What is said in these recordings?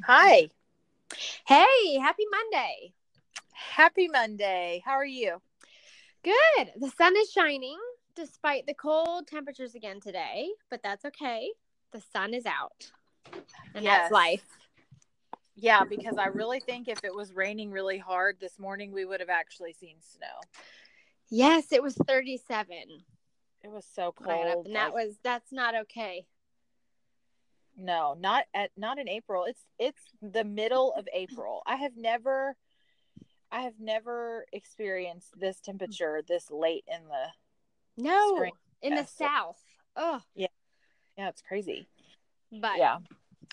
Hi. Hey, happy Monday. Happy Monday. How are you? Good. The sun is shining despite the cold temperatures again today, but that's okay. The sun is out. And Yes. that's life. Yeah, because I really think if it was raining really hard this morning, we would have actually seen snow. Yes, it was 37 It was so cold. right up, and that was that's not okay. No, not at not in April. It's it's the middle of April. I have never I have never experienced this temperature this late in the No, Spring, in the south. Oh, yeah, yeah it's crazy. but yeah.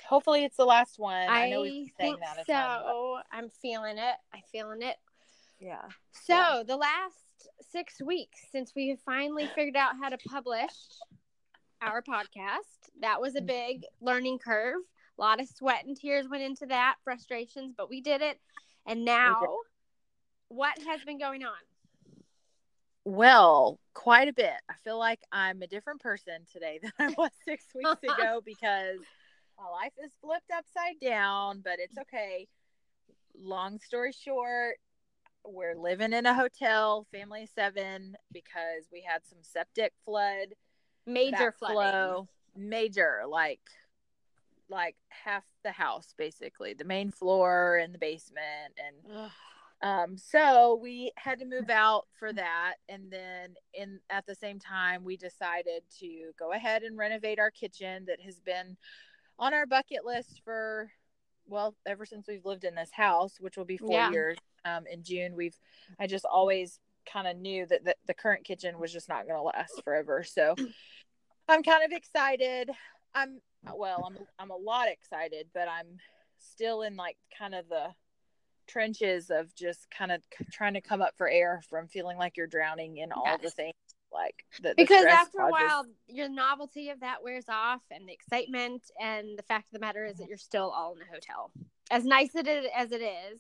Hopefully it's the last one. I, I, know we've saying think that so. but- I'm feeling it. I'm feeling it. yeah. So Yeah. the last six weeks since we have finally figured out how to publish our podcast, that was a big learning curve. A lot of sweat and tears went into that, frustrations, but we did it. And now, what has been going on? Well, quite a bit. I feel like I'm a different person today than I was six weeks ago because my life is flipped upside down, but it's okay. Long story short, we're living in a hotel, family of seven, because we had some septic flood, Major flooding. major, like like half the house basically, the main floor and the basement and Ugh. um, so we had to move out for that, and then in at the same time, we decided to go ahead and renovate our kitchen that has been on our bucket list for well ever since we've lived in this house, which will be four Yeah. years. Um, in June, we've I just always kind of knew that the, the current kitchen was just not going to last forever. So I'm kind of excited. I'm oh. well, I'm I'm a lot excited, but I'm still in like kind of the trenches of just kind of trying to come up for air from feeling like you're drowning in all the things like the, the Because after a while, your novelty of that wears off, and the excitement, and the fact of the matter is that mm-hmm. you're still all in the hotel. As nice it is, as it is,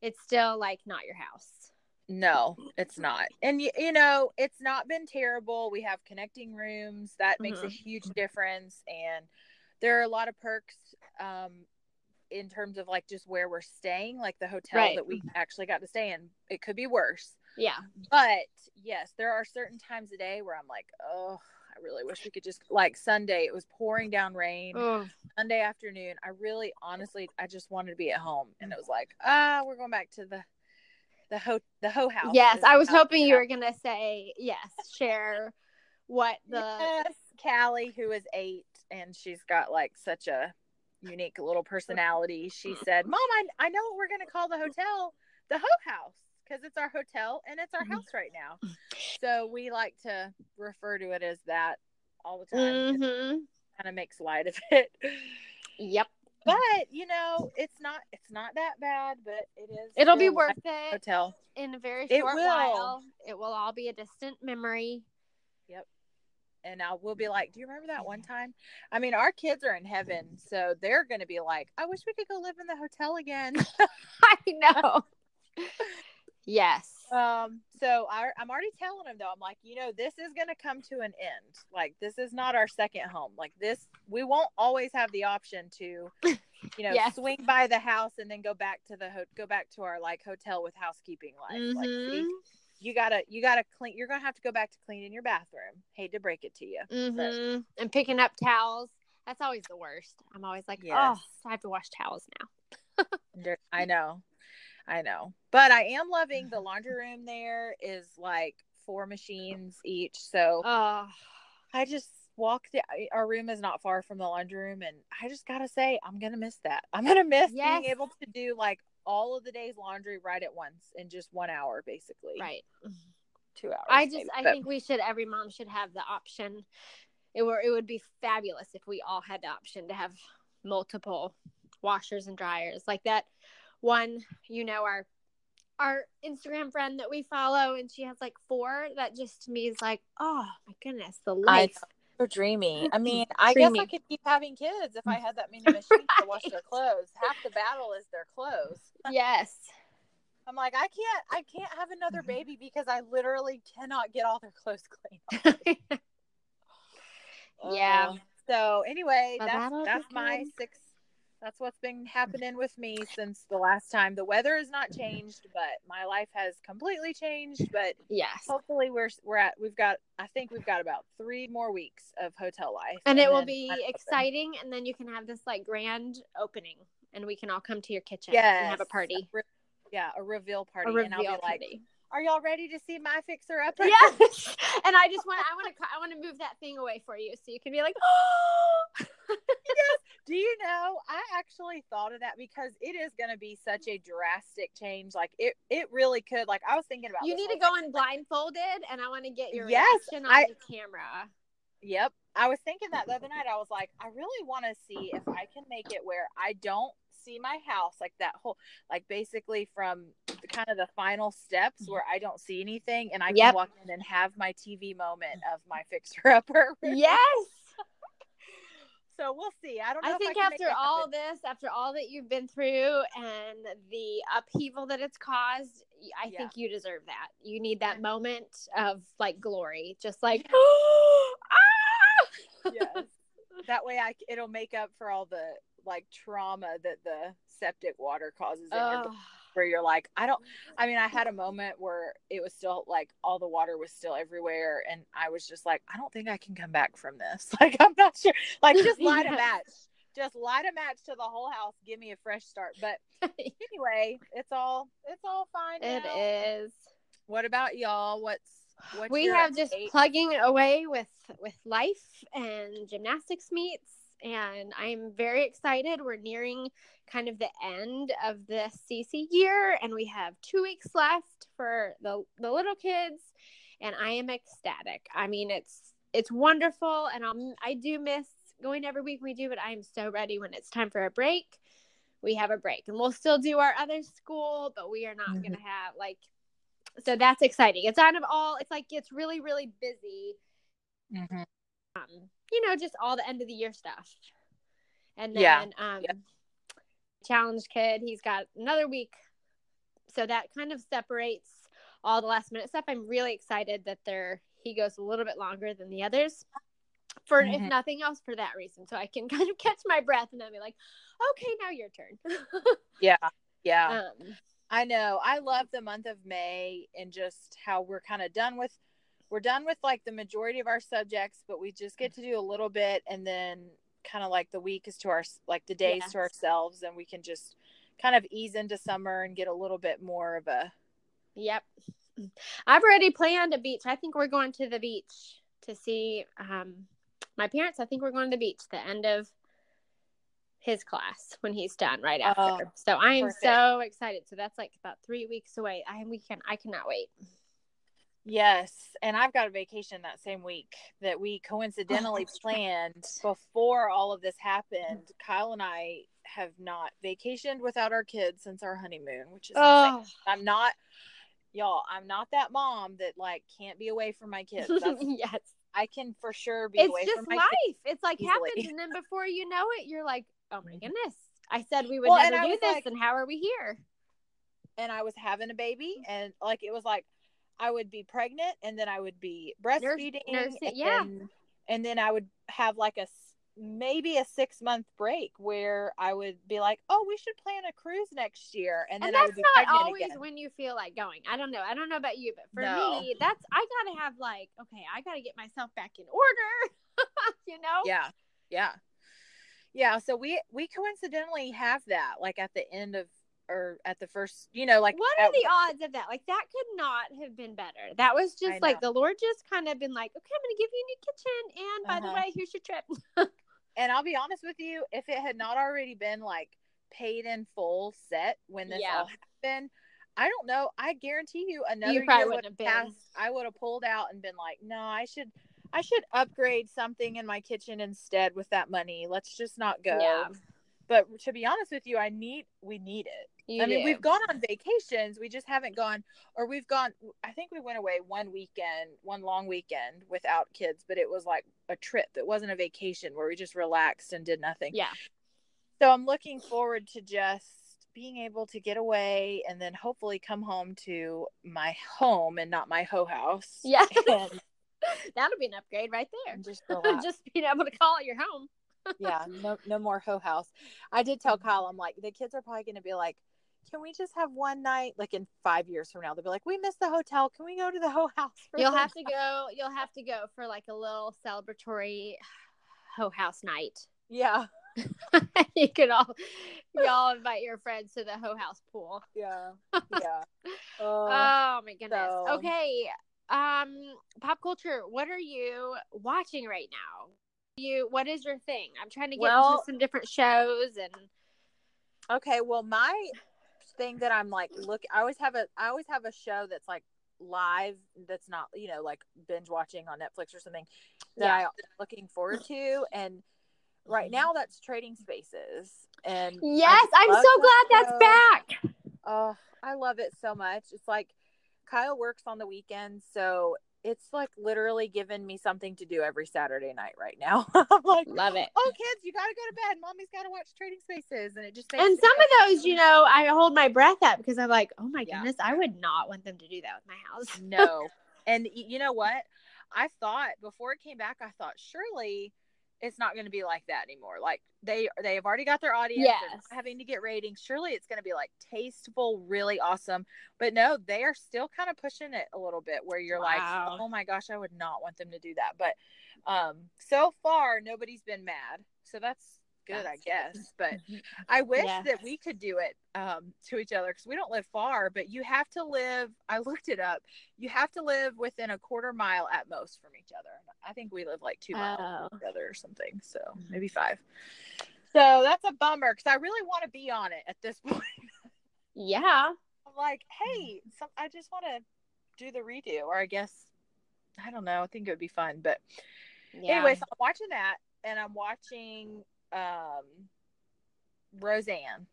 it's still like not your house. No, it's not. And you, you know, it's not been terrible. We have connecting rooms. That makes a Mhm. huge difference and there are a lot of perks um in terms of like just where we're staying, like the hotel Right. that we actually got to stay in. It could be worse. Yeah. But yes, there are certain times a day where I'm like, "Oh, I really wish we could just like Sunday it was pouring down rain. Oh, Sunday afternoon, I really honestly I just wanted to be at home and it was like, "Ah, we're going back to the the ho the ho house." yes, I was hoping you were gonna say yes. Share what the yes, Callie, who is eight, and she's got like such a unique little personality. She said, "Mom, I, I know what we're gonna call the hotel, the Ho House, because it's our hotel and it's our Mhm. house right now." So we like to refer to it as that all the time. Mhm. Kind of makes light of it. Yep. But you know, it's not it's not that bad, but it is. It'll be worth it hotel. in a very short will. while. It will all be a distant memory. Yep. And I will be like, "Do you remember that one time?" I mean, our kids are in heaven, so they're going to be like, "I wish we could go live in the hotel again." I know. yes. Um, so I, I'm already telling them though, I'm like, you know, this is going to come to an end. Like, this is not our second home. Like this, we won't always have the option to, you know, Yes. swing by the house and then go back to the ho- go back to our like hotel with housekeeping life. Like, see, Mhm. you gotta, you gotta clean. You're gonna have to go back to cleaning your bathroom. Hate to break it to you. hmm And picking up towels. That's always the worst. I'm always like, Yes. oh, I have to wash towels now. I know, I know, but I am loving the laundry room. There is like four machines each, so Oh, I just walk. The, our room is not far from the laundry room, and I just gotta say, I'm gonna miss that. I'm gonna miss Yes. being able to do like all of the day's laundry right at once in just one hour, basically. right. two hours. I just, maybe, I but- think we should. Every mom should have the option. It were, it would be fabulous if we all had the option to have multiple washers and dryers like that. One, you know, our our Instagram friend that we follow, and she has like four. That just to me is like, oh my goodness, the life. So dreamy. I mean, I guess I could keep having kids if I had that many machines to wash their clothes. Half the battle is their clothes. yes. I'm like, I can't, I can't have another baby because I literally cannot get all their clothes clean. Yeah. Uh, so anyway, that's that's my six that's what's been happening with me since the last time. The weather has not changed, but my life has completely changed. But Yes. hopefully we're we're at we've got I think we've got about three more weeks of hotel life, And it will be I'm open. exciting and then you can have this like grand opening and we can all come to your kitchen Yes, and have a party. re- yeah, a reveal party, A reveal and I'll be like, party. "Are y'all ready to see my fixer upper?" yes. And I just want I want to I want to move that thing away for you so you can be like, "Oh." Yes. Do you know? I actually thought of that because it is going to be such a drastic change. Like it, it really could. Like I was thinking about. you need to go thing. in blindfolded and I want to get your Yes, reaction on I- the camera. Yep. I was thinking that the other night. I was like, I really want to see if I can make it where I don't see my house like that whole like basically from the, kind of the final steps where I don't see anything and I can walk in and have my TV moment of my fixer upper. Yes. So we'll see. I don't know. I think can after all this, after all that you've been through and the upheaval that it's caused, I Yeah. think you deserve that. You need that moment of like glory, just like, ah! yes. That way, I it'll make up for all the like trauma that the septic water causes in your where you're like, I don't. I mean, I had a moment where it was still like all the water was still everywhere, and I was just like, I don't think I can come back from this. Like, I'm not sure. Like, just light a match. Just light a match to the whole house. Give me a fresh start. But anyway, it's all it's all fine. it now. is. What about y'all? What's what's we have just update? plugging away with with life and gymnastics meets and i'm very excited we're nearing kind of the end of the cc year and we have two weeks left for the the little kids and i am ecstatic i mean it's it's wonderful and i'm i do miss going every week we do but i am so ready when it's time for a break we have a break and we'll still do our other school but we are not Mhm. gonna have like so that's exciting it's kind of all it's like it's really really busy Mhm. um you know just all the end of the year stuff and then Yeah. um Yeah. challenge kid he's got another week so that kind of separates all the last minute stuff i'm really excited that they're he goes a little bit longer than the others for if Mhm. nothing else for that reason so i can kind of catch my breath and then be like okay now your turn Yeah. Yeah. um I know. I love the month of May and just how we're kind of done with we're done with like the majority of our subjects, but we just get to do a little bit and then kind of like the week is to our like the days Yes. to ourselves and we can just kind of ease into summer and get a little bit more of a Yep. I've already planned a beach. I think we're going to the beach to see um, my parents. I think we're going to the beach the end of his class when he's done right oh, after. Oh, so I am perfect. so excited. So that's like about three weeks away. I am we can I cannot wait. Yes, and I've got a vacation that same week that we coincidentally planned before all of this happened. Kyle and I have not vacationed without our kids since our honeymoon, which is insane. Oh I'm not y'all, I'm not that mom that like can't be away from my kids. Yes. I can for sure be It's away just from my life. kids. It's like easily. happens and then before you know it, you're like, oh my mm-hmm. goodness. I said we would Well, never do this like- and how are we here? And I was having a baby mm-hmm. and like it was like I would be pregnant and then I would be breastfeeding nursing- and yeah. then, and then I would have like a maybe a 6 month break where I would be like, "Oh, we should plan a cruise next year." And then and I that's would be not always again. when you feel like going. I don't know. I don't know about you, but for No. me, that's I gotta have like, okay, I gotta get myself back in order. you know? Yeah. Yeah. Yeah, so we we coincidentally have that like at the end of or at the first, you know, like What at- are the odds of that? Like that could not have been better. That was just like the Lord just kind of been like, okay, I'm gonna give you a new kitchen, and by the Uh-huh. way, here's your trip. And I'll be honest with you, if it had not already been like paid in full set when this Yeah. all happened, I don't know. I guarantee you another probably year wouldn't have passed. I would have pulled out and been like, no, I should I should upgrade something in my kitchen instead with that money. Let's just not go. Yeah. But to be honest with you, I need we need it. You I mean, do. we've gone on vacations. We just haven't gone, or we've gone. I think we went away one weekend, one long weekend without kids, but it was like a trip. It wasn't a vacation where we just relaxed and did nothing. Yeah. So I'm looking forward to just being able to get away and then hopefully come home to my home and not my ho house. Yeah. That'll be an upgrade right there. just just being able to call it your home. yeah, no, no more ho house. I did tell Kyle, I'm like, the kids are probably going to be like, can we just have one night, like in five years from now? They'll be like, we missed the hotel. Can we go to the ho house? You'll have to go. You'll have to go for like a little celebratory ho house night. Yeah. you can all y'all invite your friends to the ho house pool. Yeah. Yeah. Uh, oh my goodness. so- Okay. Um pop culture, what are you watching right now? You what is your thing? I'm trying to get Well- into some different shows and okay. Well, my thing that I'm like, look, I always have a, I always have a show that's like live that's not, you know, like binge watching on Netflix or something that Yeah. I'm looking forward to. And right now that's Trading Spaces. And Yes, I'm so glad that that's back. Oh, I love it so much. It's like Kyle works on the weekends, so it's like literally given me something to do every Saturday night right now. I'm like, Love it. oh, kids, you gotta go to bed. Mommy's gotta watch Trading Spaces, and it just makes And some of those, you know, I hold my breath at because I'm like, oh my Yeah. goodness, I would not want them to do that with my house. no. And you know what? I thought before it came back, I thought surely it's not going to be like that anymore. Like they they have already got their audience. Yes. having to get ratings. Surely it's going to be like tasteful, really awesome. But no, they are still kind of pushing it a little bit where you're Wow. like, oh my gosh, I would not want them to do that. But um, so far nobody's been mad, so that's good, I That's guess. But I wish Yes. that we could do it um, to each other because we don't live far, but you have to live. I looked it up. You have to live within a quarter mile at most from each other. I think we live like two miles Oh. from each other or something. So maybe five. So that's a bummer because I really want to be on it at this point. Yeah. I'm like, hey, some, I just want to do the redo, or I guess I don't know. I think it would be fun, but Yeah. Anyways, I'm watching that, and I'm watching um Roseanne.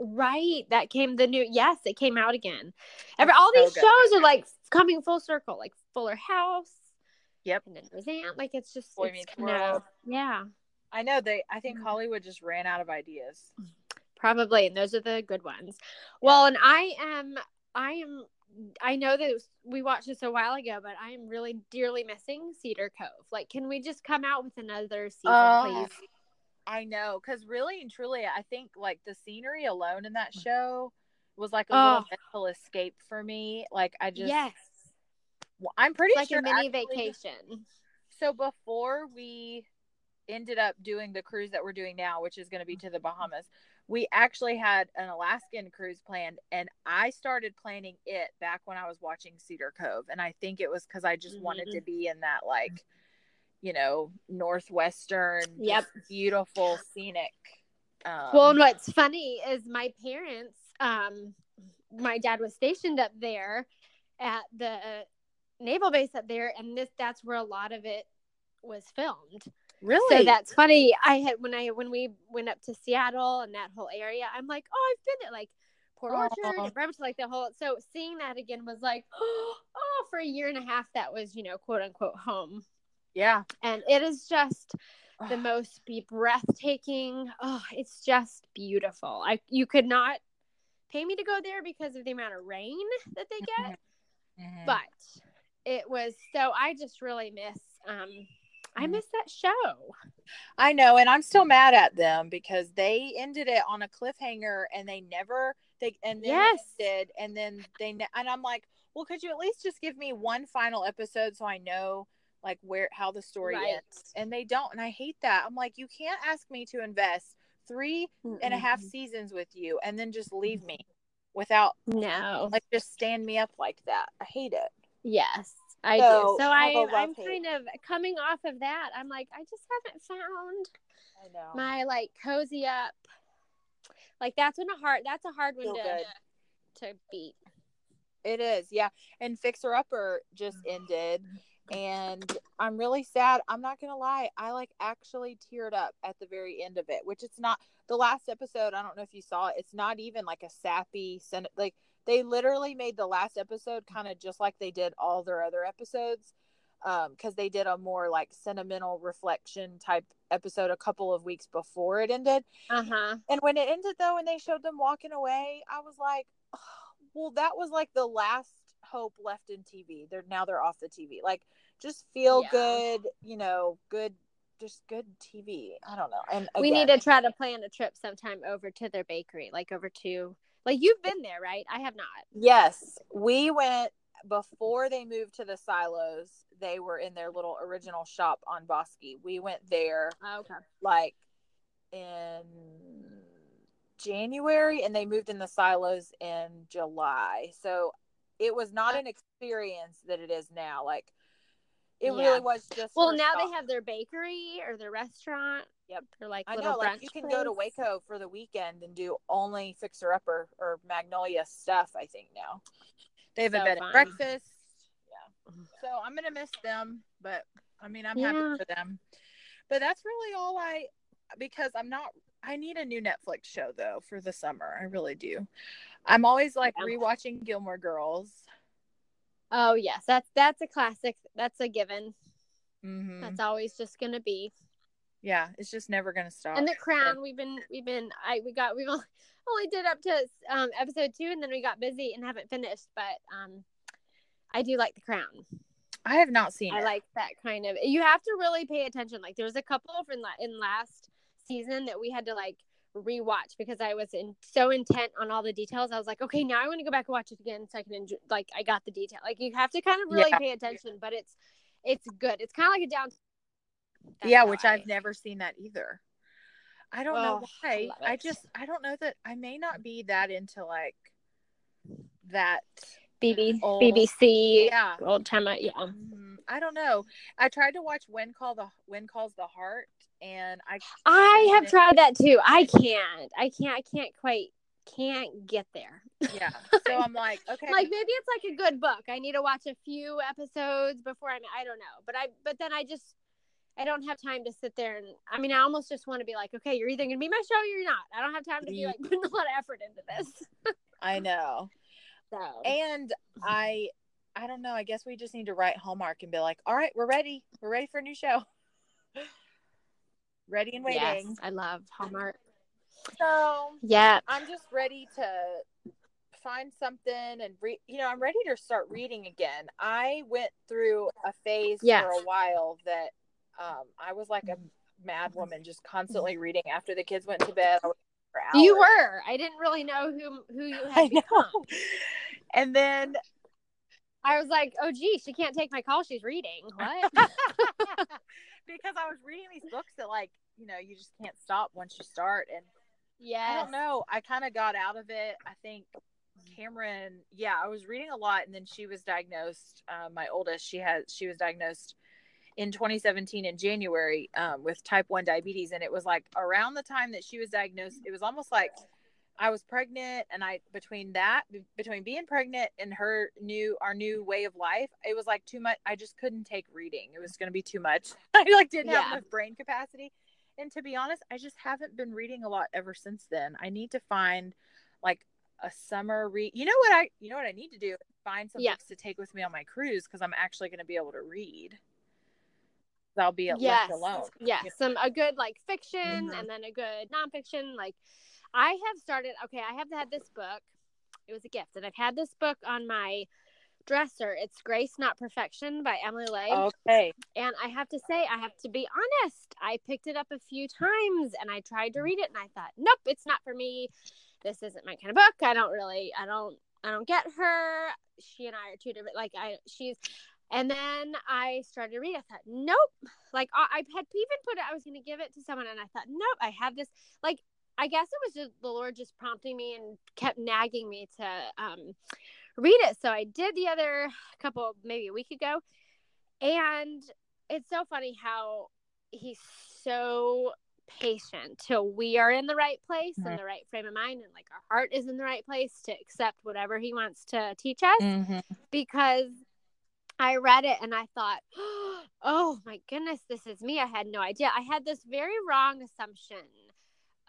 Right. That came the new yes, it came out again. Every all these good. shows are like coming full circle, like Fuller House. Yep. And then Roseanne. Like it's just Boy it's kinda- yeah. I know they. I think Mhm. Hollywood just ran out of ideas. Probably. And those are the good ones. Well, and I am I am I know that was, we watched this a while ago, but I am really dearly missing Cedar Cove. Like, can we just come out with another season, Oh, please? I know, because really and truly, I think like the scenery alone in that show was like a Oh. little mental escape for me. Like I just, yes. well, I'm pretty It's like sure a mini actually- vacation. So before we ended up doing the cruise that we're doing now, which is going to be to the Bahamas, we actually had an Alaskan cruise planned, and I started planning it back when I was watching Cedar Cove, and I think it was because I just wanted Mhm. to be in that like, you know, northwestern, Yep. beautiful scenic. Um, Well, and what's funny is my parents, um, my dad was stationed up there at the naval base up there, and this that's where a lot of it was filmed. really, So that's funny. I had when I when we went up to Seattle and that whole area, I'm like, oh, I've been at like Port. Orchard, and Bremerton, like the whole. So seeing that again was like, oh, for a year and a half, that was you know quote unquote home, yeah, and it is just the most be breathtaking. Oh, it's just beautiful. I you could not pay me to go there because of the amount of rain that they get, Mhm. but it was so. I just really miss. um I Mhm. miss that show. I know, and I'm still mad at them because they ended it on a cliffhanger, and they never they and then Yes. ended, and then they ne- and I'm like, well, could you at least just give me one final episode so I know like where how the story Right. ends? And they don't, and I hate that. I'm like, you can't ask me to invest three and a half Mm-mm. seasons with you and then just leave me without No. like just stand me up like that. I hate it. Yes, I So, do. So I I, have a I'm kind of coming off of that. I'm like, I just haven't found I know. my like cozy up. Like that's when a hard. That's a hard one to to beat. It is, yeah. And Fixer Upper just mm-hmm. ended, and I'm really sad. I'm not gonna lie, I like actually teared up at the very end of it, which it's not the last episode. I don't know if you saw it. It's not even like a sappy, like they literally made the last episode kind of just like they did all their other episodes, um, because they did a more like sentimental reflection type episode a couple of weeks before it ended. Uh huh. And when it ended though, and they showed them walking away, I was like, "Oh, well, that was like the last hope left in TV. They're now they're off the TV. Like, just feel Yeah. good, you know, good, just good TV. I don't know. And we need to try to plan a trip sometime over to their bakery, like over to like you've been there, right? I have not. Yes, we went before they moved to the silos. They were in their little original shop on Bosque. We went there Oh, okay. like in January and they moved in the silos in July. So it was not uh, an experience that it is now. Like it Yeah. really was just Well, now they have their bakery or their restaurant. Yep. They're like I little know, like you can go to. Waco for the weekend and do only fixer upper or Magnolia stuff. I think now they have a So bed and breakfast. Yeah, so I'm gonna miss them, but I mean I'm Yeah. happy for them. But that's really all I because I'm not. I need a new Netflix show though for the summer. I really do. I'm always like rewatching Gilmore Girls. Oh yes, that's that's a classic. That's a given. hmm That's always just gonna be. Yeah, it's just never gonna stop. And the Crown, we've been we've been I we got we've only, only did up to um episode two, and then we got busy and haven't finished. But um, I do like the Crown. I have not seen I it. like that kind of. You have to really pay attention. Like there was a couple from la- in last season that we had to like rewatch because I was in so intent on all the details. I was like, okay, now I want to go back and watch it again so I can enjoy. Like I got the detail. Like you have to kind of really Yeah. pay attention, but it's it's good. It's kind of like a down. That's yeah, which I- I've never seen that either. I don't Oh, know I why. love I just I don't know that I may not be that into like that. BB old- BBC Yeah. old time. Yeah. Mhm. I don't know. I tried to watch When Call the When Calls the Heart, and I I have tried that too. I can't. I can't. I can't quite. Can't get there. yeah. So I'm like, okay, like maybe it's like a good book. I need to watch a few episodes before I'm. I don't know, but I. But then I just. I don't have time to sit there and. I mean, I almost just want to be like, okay, you're either gonna be my show or you're not. I don't have time to be like putting a lot of effort into this. I know. So. And I I don't know. I guess we just need to write Hallmark and be like, all right, we're ready. We're ready for a new show. ready and waiting. yes, I love Hallmark. So Yeah. I'm just ready to find something and read. You know, I'm ready to start reading again. I went through a phase Yes. for a while that um, I was like a mad woman, just constantly reading after the kids went to bed. I would read for You were. I didn't really know who who you I had know. become. And then I was like, oh gee, she can't take my call. She's reading. What? because I was reading these books that like you know you just can't stop once you start and yeah, I don't know I kind of got out of it I think Cameron yeah I was reading a lot and then she was diagnosed uh, my oldest she has, she was diagnosed in 2017 in January um, with type 1 diabetes and it was like around the time that she was diagnosed it was almost like I was pregnant and I between that between being pregnant and her new our new way of life it was like too much I just couldn't take reading it was going to be too much I like didn't have enough brain capacity and to be honest I just haven't been reading a lot ever since then I need to find like a summer read you know what I you know what I need to do find some Yeah. books to take with me on my cruise because I'm actually going to be able to read I'll be yes. left alone Yes. you know? Some a good like fiction Mhm. and then a good nonfiction. Like I have started okay, I have had this book. It was a gift, and I've had this book on my dresser. It's Grace Not Perfection by Emily Ley. okay And I have to say, I have to be honest. I picked it up a few times and I tried to read it and I thought, nope, it's not for me. This isn't my kind of book. I don't really, I don't, I don't get her. She and I are two different. Like I, she's, and then I started to read. I thought, nope. Like I, I had even put it. I was going to give it to someone, and I thought, nope. I have this. Like I guess it was just the Lord just prompting me and kept nagging me to um, read it. So I did the other couple, maybe a week ago, and it's so funny how he's so patient till we are in the right place Mhm. in the right frame of mind and like our heart is in the right place to accept whatever he wants to teach us mm-hmm. because I read it and I thought, oh my goodness, this is me. I had no idea. I had this very wrong assumption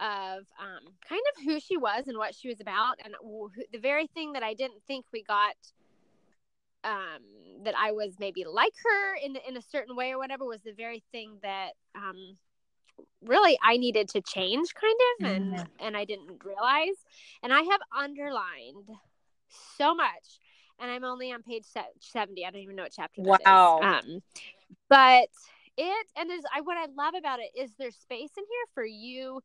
of um, kind of who she was and what she was about, and who, the very thing that I didn't think we got. Um, that I was maybe like her in in a certain way or whatever was the very thing that um, really I needed to change, kind of, and and I didn't realize. And I have underlined so much and I'm only on page 70. I don't even know what chapter. Wow. Um, but it and there's I what I love about it is there's space in here for you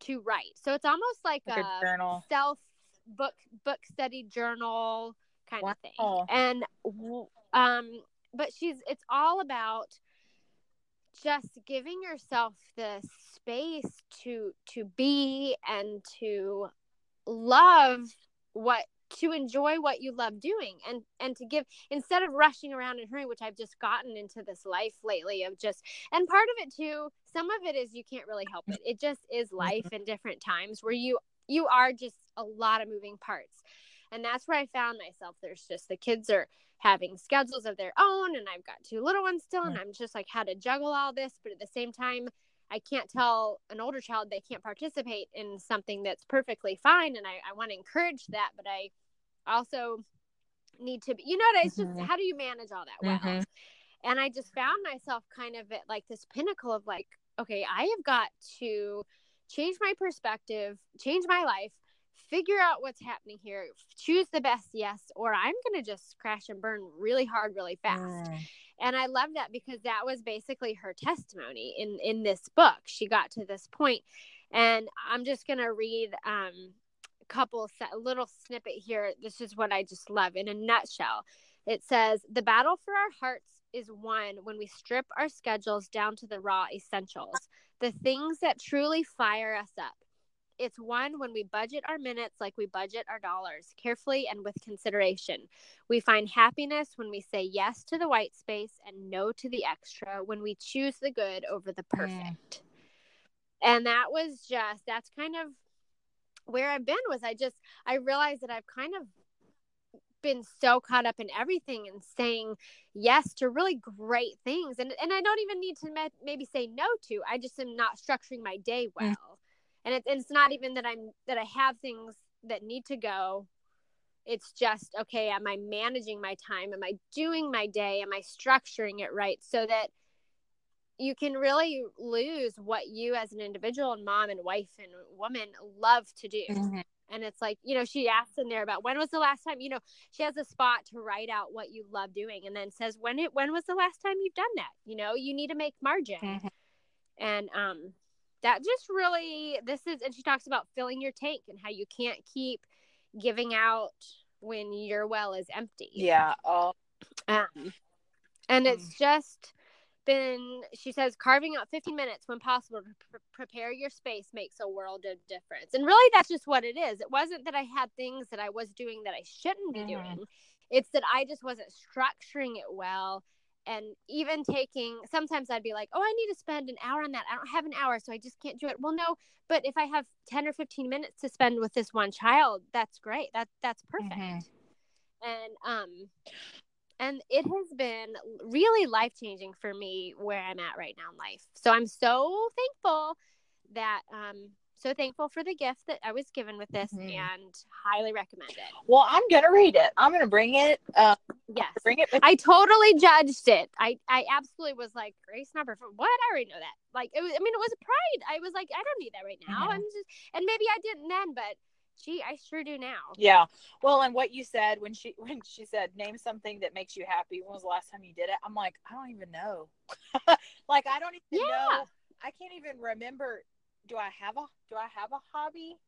to write. So it's almost like, Like a a, journal. self book book study journal kind of thing. And um but she's it's all about just giving yourself the space to to be and to love what to enjoy what you love doing and and to give instead of rushing around and hurrying which i've just gotten into this life lately of just and part of it too some of it is you can't really help it. It just is mm-hmm. life in different times where you you are just a lot of moving parts. And that's where i found myself. There's just the kids are having schedules of their own and i've got two little ones still and mm. i'm just like how to juggle all this but at the same time i can't tell an older child they can't participate in something that's perfectly fine and i, I want to encourage that but i also need to be you know what it's just Mhm. how do you manage all that well Mhm. and i just found myself kind of at like this pinnacle of like okay i have got to change my perspective change my life figure out what's happening here. Choose the best yes or i'm gonna just crash and burn really hard really fast. Mm. and i love that because that was basically her testimony in in this book. She got to this point and i'm just gonna read um a couple a little snippet here. This is what i just love in a nutshell. It says the battle for our hearts is won when we strip our schedules down to the raw essentials the things that truly fire us up it's one when we budget our minutes like we budget our dollars, carefully and with consideration. We find happiness when we say yes to the white space and no to the extra, when we choose the good over the perfect. And that was just, that's kind of where I've been was I just, I realized that I've kind of been so caught up in everything and saying yes to really great things and and I don't even need to ma- maybe say no to I just am not structuring my day mm. well and it, it's not even that i'm that i have things that need to go. It's just okay am i managing my time? Am i doing my day? Am i structuring it right so that you can really lose what you as an individual and mom and wife and woman love to do. Mhm. and it's like you know she asks in there about when was the last time you know she has a spot to write out what you love doing and then says when it when was the last time you've done that? You know you need to make margin. Mhm. and um that just really this is and she talks about filling your tank and how you can't keep giving out when your well is empty. Yeah. Oh, um, and it's just been she says carving out 15 minutes when possible to pre- prepare your space makes a world of difference. And really that's just what it is. It wasn't that i had things that i was doing that i shouldn't be Mhm. doing. It's that i just wasn't structuring it well and even taking sometimes i'd be like oh i need to spend an hour on that. I don't have an hour so i just can't do it. Well no but if i have 10 or 15 minutes to spend with this one child that's great. That that's perfect. Mhm. and um and it has been really life changing for me where i'm at right now in life. So i'm so thankful that um so thankful for the gift that i was given with this Mhm. and highly recommend it Well, I'm gonna read it. I'm gonna bring it. Uh, yes bring it. With- I totally judged it. I, I absolutely was like Grace number four. what? I already know that. Like it was. I mean, it was a pride. I was like, I don't need that right now. Mhm. I'm just, and maybe I didn't then, but gee, I sure do now. yeah. Well, and what you said when she when she said name something that makes you happy. When was the last time you did it? I'm like, I don't even know. like I don't even Yeah. know. I can't even remember. Do I have a Do I have a hobby?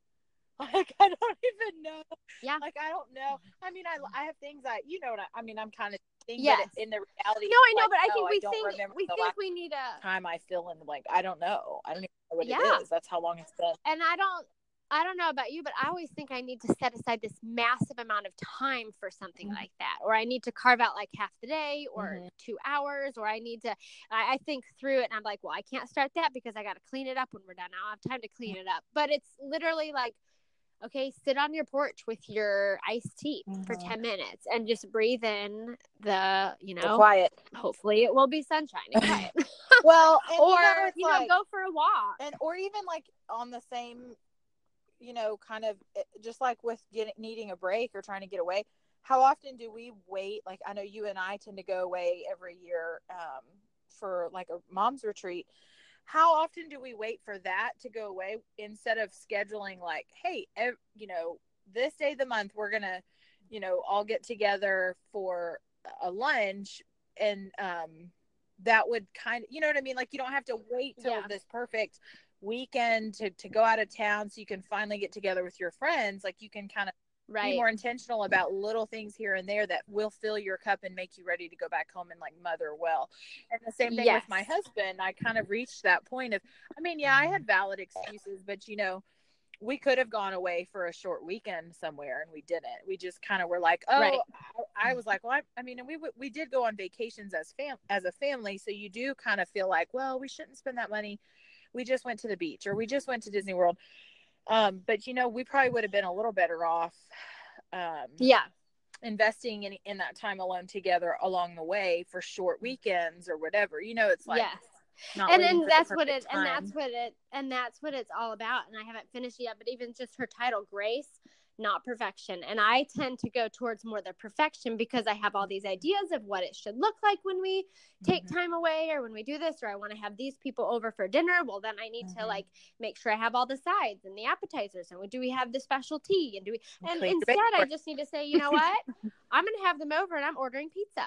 Like I don't even know. Yeah. Like I don't know. I mean, I I have things I you know what I, I mean. I'm kind of thinking Yes. in the reality. No, I know, like, but I no, think oh, we don't think we think we need a time I feel in like I don't know. I don't even know what Yeah. it is. That's how long it's been. and I don't I don't know about you, but I always think I need to set aside this massive amount of time for something Mhm. like that, or I need to carve out like half the day or Mhm. two hours, or I need to. I, I think through it, and I'm like, well, I can't start that because I got to clean it up when we're done. I don't have time to clean it up, but it's literally like. Okay, sit on your porch with your iced tea for Mhm. 10 minutes and just breathe in the, you The know, quiet. hopefully it will be sunshine and quiet. Well, and or, you know, you know, go for a walk. and or even like on the same you know kind of eh, just like with getting needing a break or trying to get away how often do we wait? Like i know you and i tend to go away every year um, for like a mom's retreat. How often do we wait for that to go away instead of scheduling like hey ev- you know this day of the month we're gonna you know all get together for a lunch and um that would kind of you know what i mean? Like you don't have to wait till Yeah. this perfect weekend to, to go out of town so you can finally get together with your friends like you can kind of right be more intentional about little things here and there that will fill your cup and make you ready to go back home and like mother well and the same thing Yes. with my husband i kind of reached that point of i mean yeah i had valid excuses but you know we could have gone away for a short weekend somewhere and we didn't we just kind of were like oh Right. I, I was like well I, I mean and we we did go on vacations as fam as a family so you do kind of feel like well we shouldn't spend that money we just went to the beach or we just went to disney world. Um but you know we probably would have been a little better off um yeah. investing in, in that time alone together along the way for short weekends or whatever. You know it's like yes. and waiting and the that's what it and that's what it and that's what it's all about and i haven't finished yet but even just her title grace not perfection. And i tend to go towards more the perfection because i have all these ideas of what it should look like when we take Mhm. time away or when we do this or i want to have these people over for dinner. Well then i need to Mhm. like make sure i have all the sides and the appetizers. And do we have the special tea? And do we and Clean instead i just need to say you know what? I'm gonna have them over and i'm ordering pizza.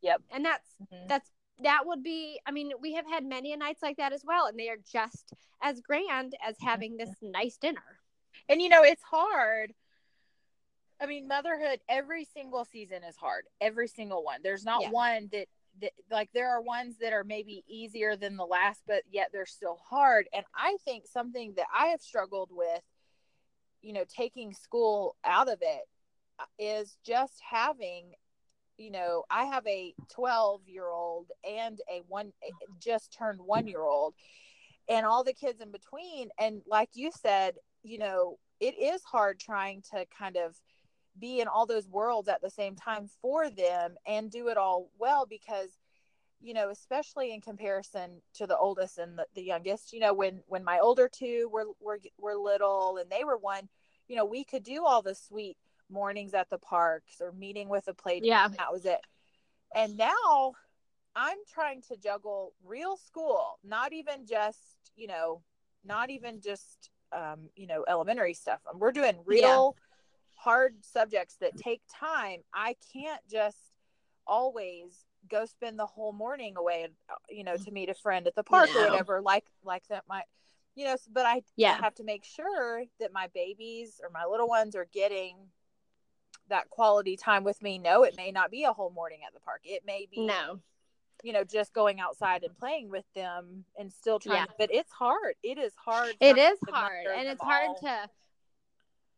Yep. and that's Mhm. that's that would be i mean we have had many a nights like that as well and they are just as grand as having this nice dinner. And you know it's hard i mean motherhood every single season is hard every single one. There's not Yeah. one that, that like there are ones that are maybe easier than the last but yet they're still hard. And i think something that i have struggled with you know taking school out of it uh, just having you know i have a 12 year old and a one just turned one year old and all the kids in between. And like you said you know it is hard trying to kind of be in all those worlds at the same time for them and do it all well because you know especially in comparison to the oldest and the, the youngest you know when when my older two were, were were little and they were one you know we could do all the sweet mornings at the parks or meeting with a play Yeah. that was it. And now i'm trying to juggle real school not even just you know not even just um, you know elementary stuff. We're doing real hard subjects that take time i can't just always go spend the whole morning away you know to meet a friend at the park or whatever like like that might you know but i, Yeah. Have to make sure that my babies or my little ones are getting that quality time with me no it may not be a whole morning at the park it may be no you know just going outside and playing with them and still trying Yeah. but it's hard it is hard it is to hard and it's hard all. to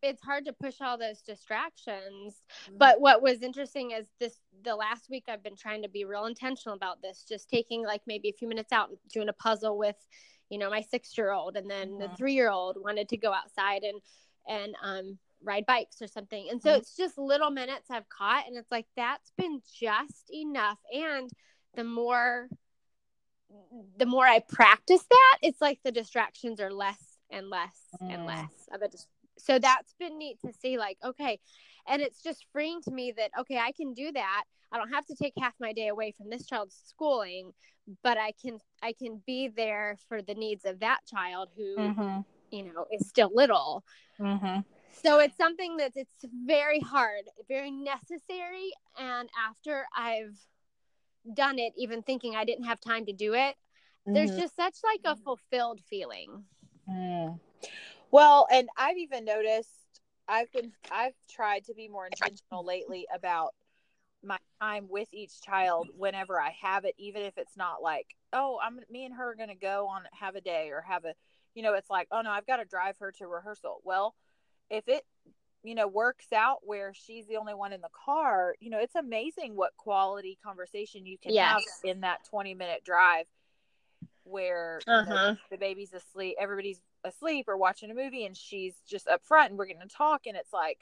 it's hard to push all those distractions Mhm. but what was interesting is this the last week i've been trying to be real intentional about this just taking like maybe a few minutes out and doing a puzzle with you know my six year old and then the Mhm. three year old wanted to go outside and and um ride bikes or something and so Mhm. it's just little minutes i've caught and it's like that's been just enough and the more the more i practice that it's like the distractions are less and less and Mm. less of a dis- so that's been neat to see like okay and it's just freeing to me that okay i can do that i don't have to take half my day away from this child's schooling but i can i can be there for the needs of that child who Mhm. you know is still little Mhm. so it's something that it's very hard very necessary and after i've done it even thinking i didn't have time to do it there's Mhm. just such like a fulfilled feeling Mm. Well, and I've even noticed I've been I've tried to be more intentional lately about my time with each child whenever I have it, even if it's not like, oh, I'm me and her are gonna go on have a day or have a you know, it's like, oh no, I've got to drive her to rehearsal. Well, if it you know works out where she's the only one in the car, you know, it's amazing what quality conversation you can Yes. have in that 20 minute drive where you know, Uh-huh. the baby's asleep, everybody's asleep or watching a movie, and she's just up front, and we're going to talk, and it's like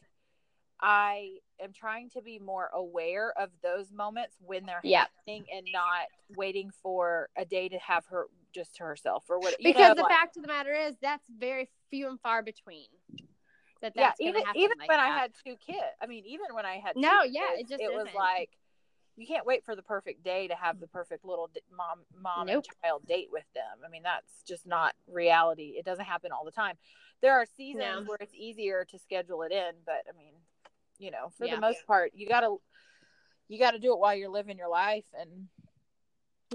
I am trying to be more aware of those moments when they're Yeah. happening, and not waiting for a day to have her just to herself or what. you because know, the like- fact of the matter is that's very few and far between that yeah, that's gonna even even like when I had two kids, I mean, even when I had No, two yeah, it kids, just it was isn't. like you can't wait for the perfect day to have the perfect little d- mom mom Nope. and child date with them. I mean, that's just not reality. It doesn't happen all the time. There are seasons No. where it's easier to schedule it in, but I mean, you know, for Yeah. the most part, you gotta you gotta do it while you're living your life and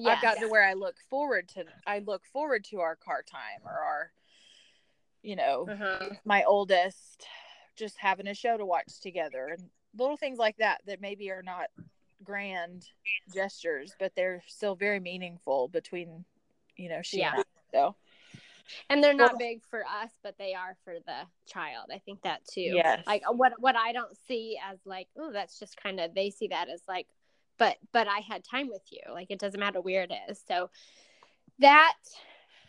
I've gotten to where I look forward to I look forward to our car time or our you know, Uh-huh. my oldest just having a show to watch together and little things like that that maybe are not grand gestures, but they're still very meaningful between, you know, she Yeah. and I. So and they're not Well- big for us but they are for the child i think that too Yes. like what what i don't see as like oh that's just kind of they see that as like but but i had time with you like it doesn't matter where it is so that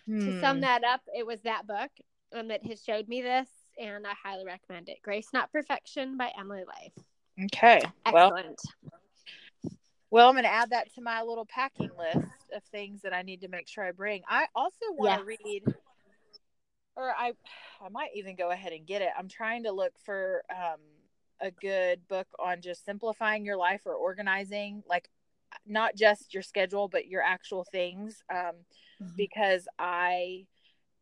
to sum Hmm. that up it was that book um, that has showed me this and i highly recommend it grace not perfection by emily Ley. Okay. Excellent well, I'm going to add that to my little packing list of things that I need to make sure I bring. I also want to Yes. read, or I, I might even go ahead and get it. I'm trying to look for um, a good book on just simplifying your life or organizing, like not just your schedule, but your actual things. Um, because I,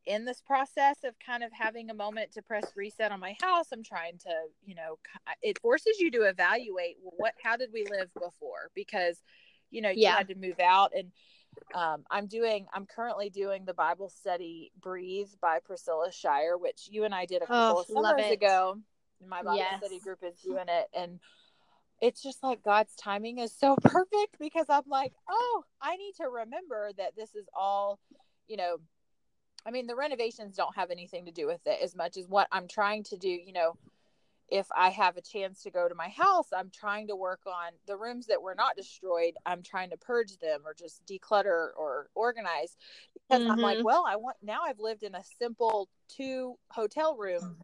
in this process of kind of having a moment to press reset on my house, I'm trying to, you know, it forces you to evaluate what, how did we live before? Because, you know, you Yeah. had to move out and, um, I'm doing, I'm currently doing the Bible study Breathe by Priscilla Shirer, which you and I did a couple Oh, of summers ago. My Bible Yes. study group is doing it. And it's just like God's timing is so perfect because I'm like, oh, I need to remember that this is all, you know, I mean, the renovations don't have anything to do with it as much as what I'm trying to do. You know, if I have a chance to go to my house, I'm trying to work on the rooms that were not destroyed. I'm trying to purge them or just declutter or organize because I'm like, Mhm. well, I want now I've lived in a simple two hotel room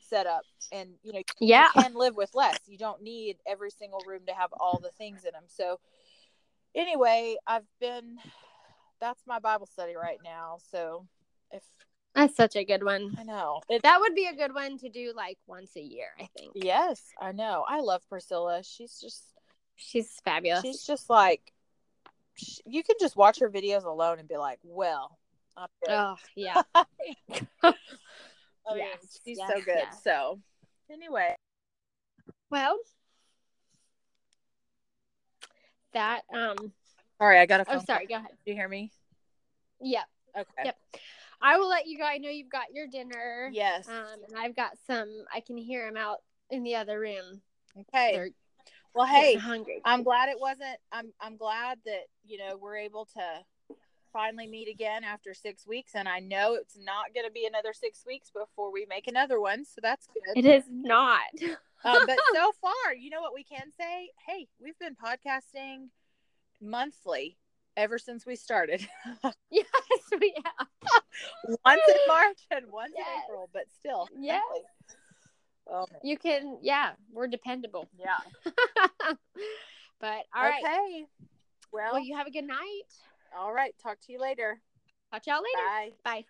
setup and you know yeah you can live with less. You don't need every single room to have all the things in them. So, anyway, I've been that's my Bible study right now. So, if that's such a good one I know it, that would be a good one to do like once a year i think yes, I know. I love Priscilla. She's just she's fabulous she's just like sh you can just watch her videos alone and be like, well, oh yeah I mean, Yes, she's yes, so good. yes. So, anyway, well that um sorry, I got a phone. oh call. sorry go ahead Do you hear me? yep Okay. Yep. I will let you go i know you've got your dinner Yes. um and i've got some i can hear him out in the other room okay. they're Well, hey, hungry I'm glad it wasn't. I'm I'm glad that you know we're able to finally meet again after six weeks, and I know it's not going to be another six weeks before we make another one, so that's good. it is not uh, but so far, you know what we can say? Hey, we've been podcasting monthly ever since we started. yes we have once in March and once Yes. in April, but still. Yes. Oh, you can yeah we're dependable yeah. but all right Okay. Well, well you have a good night all right. Talk to you later. talk to y'all later Bye. bye